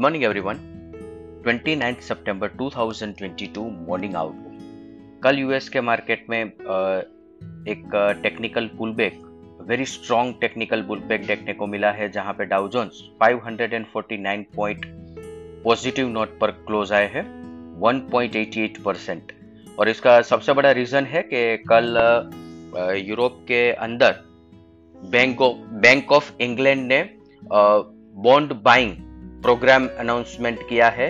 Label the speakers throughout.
Speaker 1: Morning everyone 29 सितंबर 2022 morning outlook कल US के मार्केट में एक technical pullback very strong technical pullback देखने को मिला है, जहाँ पे Dow Jones 549 point positive note पर क्लोज आए हैं 1.88 परसेंट और इसका सबसे बड़ा रीजन है कि कल यूरोप के अंदर बैंक ऑफ़ इंग्लैंड ने बॉन्ड बाइंग प्रोग्राम अनाउंसमेंट किया है।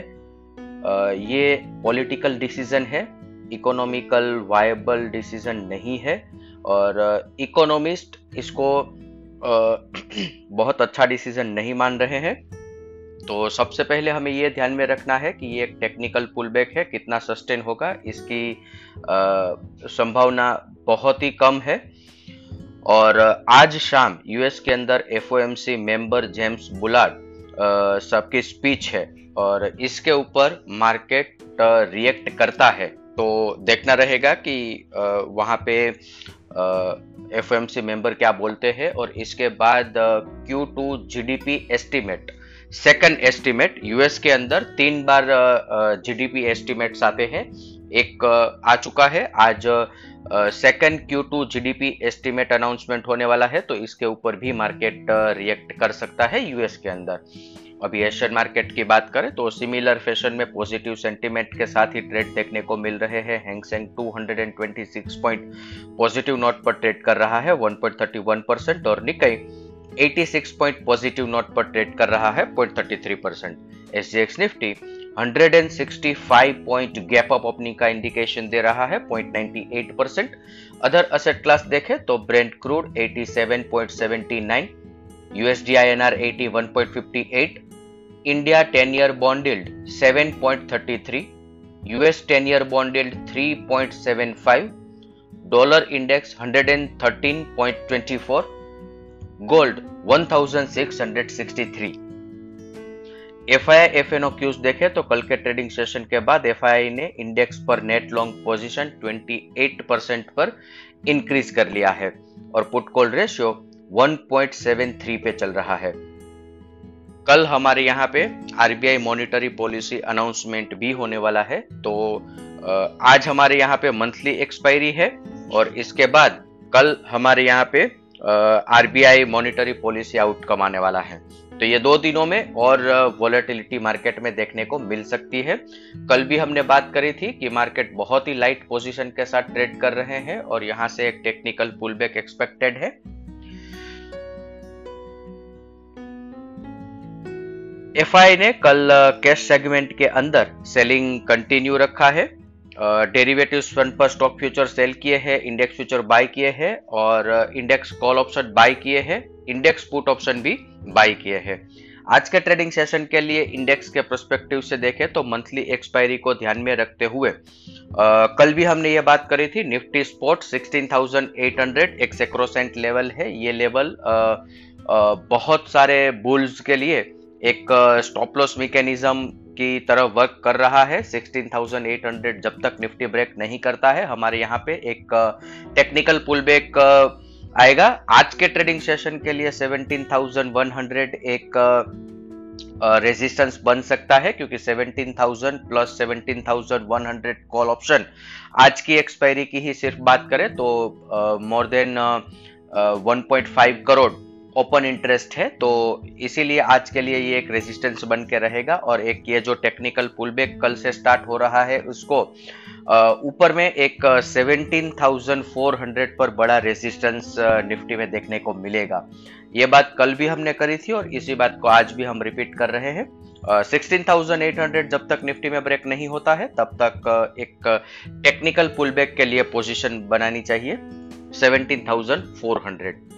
Speaker 1: ये पॉलिटिकल डिसीज़न है, इकोनॉमिकल वायबल डिसीज़न नहीं है और इकोनॉमिस्ट इसको बहुत अच्छा डिसीज़न नहीं मान रहे हैं। तो सबसे पहले हमें ये ध्यान में रखना है कि ये एक टेक्निकल पुलबैक है, कितना सस्टेन होगा, इसकी संभावना बहुत ही कम है। और आज शाम यूएस के अंदर एफ़ मेंबर जेम्स बुलार्ड सबकी स्पीच है और इसके ऊपर मार्केट रिएक्ट करता है। तो देखना रहेगा कि वहाँ पे एफएमसी मेंबर क्या बोलते हैं और इसके बाद Q two GDP estimate second estimate US के अंदर तीन बार जी जीडीपी एस्टिमेट्स आते हैं। एक आ चुका है। आज second Q two GDP estimate announcement होने वाला है तो इसके ऊपर भी मार्केट रिएक्ट कर सकता है यूएस के अंदर। अभी एशियन मार्केट की बात करें तो सिमिलर फ़ैशन में पॉजिटिव सेंटीमेंट के साथ ही ट्रेड देखने को मिल रहे हैं। Hang Seng 226 point positive note पर ट्रेड कर रहा है 1.31 परसेंट और निकई 86 पॉइंट पॉजिटिव नोट पर ट्रेड कर रहा है 0.33 percent S Nifty 165 point gap up opening का इंडिकेशन दे रहा है 0.98 परसेंट अदर असेट क्लास देखें तो Brent crude 87.79 USD INR 81.58 India 10 year bond yield 7.33 US 10 year bond yield 3.75 dollar index 113.24 gold 1663 F I F N cues देखे तो कल के ट्रेडिंग सेशन के बाद एफ़ आई आई ने इंडेक्स पर नेट लॉन्ग पोजीशन 28 परसेंट पर इंक्रीज कर लिया है और पुट कॉल रेशियो 1.73 पे चल रहा है। कल हमारे यहाँ पे आरबीआई मॉनिटरी पॉलिसी अनाउंसमेंट भी होने वाला है तो आज हमारे यहाँ पे मंथली एक्सपायरी है और इसके बाद कल हमारे यहाँ पे आरबीआई मॉनिटरी पॉलिसी आउटकम आने वाला है। तो ये दो दिनों में और वॉलेटिलिटी मार्केट में देखने को मिल सकती है। कल भी हमने बात करी थी कि मार्केट बहुत ही लाइट पोजीशन के साथ ट्रेड कर रहे हैं और यहाँ से एक टेक्निकल पुलबैक एक्सपेक्टेड है। एफआई ने कल कैश सेगमेंट के अंदर सेलिंग कंटिन्यू रखा है। डेरिवेटिव फंड पर स्टॉक फ्यूचर सेल किए हैं इंडेक्स फ्यूचर बाय किए हैं और इंडेक्स कॉल ऑप्शन बाय किए हैं इंडेक्स पुट ऑप्शन भी बाय किए हैं। आज के ट्रेडिंग सेशन के लिए इंडेक्स के प्रोस्पेक्टिव से देखें तो मंथली एक्सपायरी को ध्यान में रखते हुए आ, कल भी हमने ये बात करी थी निफ्टी स्पोर्ट 16,800 एक सेक्रोसेंट लेवल है। ये लेवल आ, आ, बहुत सारे बुल्स के लिए एक स्टॉप लॉस मैकेनिज्म की तरह वर्क कर रहा है। 16,800 जब तक निफ्टी ब्रेक नहीं करता है हमारे यहाँ पे एक टेक्निकल पुल बैक आएगा। आज के ट्रेडिंग सेशन के लिए 17,100 एक रेजिस्टेंस बन सकता है क्योंकि 17,000 प्लस 17,100 कॉल ऑप्शन आज की एक्सपायरी की ही सिर्फ़ बात करें तो more than 1.5 crore open interest है तो इसीलिए आज के लिए ये एक रेजिस्टेंस बन के रहेगा और एक ये जो टेक्निकल पुलबैक कल से स्टार्ट हो रहा है उसको ऊपर में एक 17,400 पर बड़ा रेजिस्टेंस निफ्टी में देखने को मिलेगा। ये बात कल भी हमने करी थी और इसी बात को आज भी हम रिपीट कर रहे हैं। सिक्सटीन थाउज़ेंड एट हंड्रेड जब तक निफ्टी में ब्रेक नहीं होता है तब तक एक टेक्निकल पुलबैक के लिए पोजीशन बनानी चाहिए सेवनटीन थाउज़ेंड फोर हंड्रेड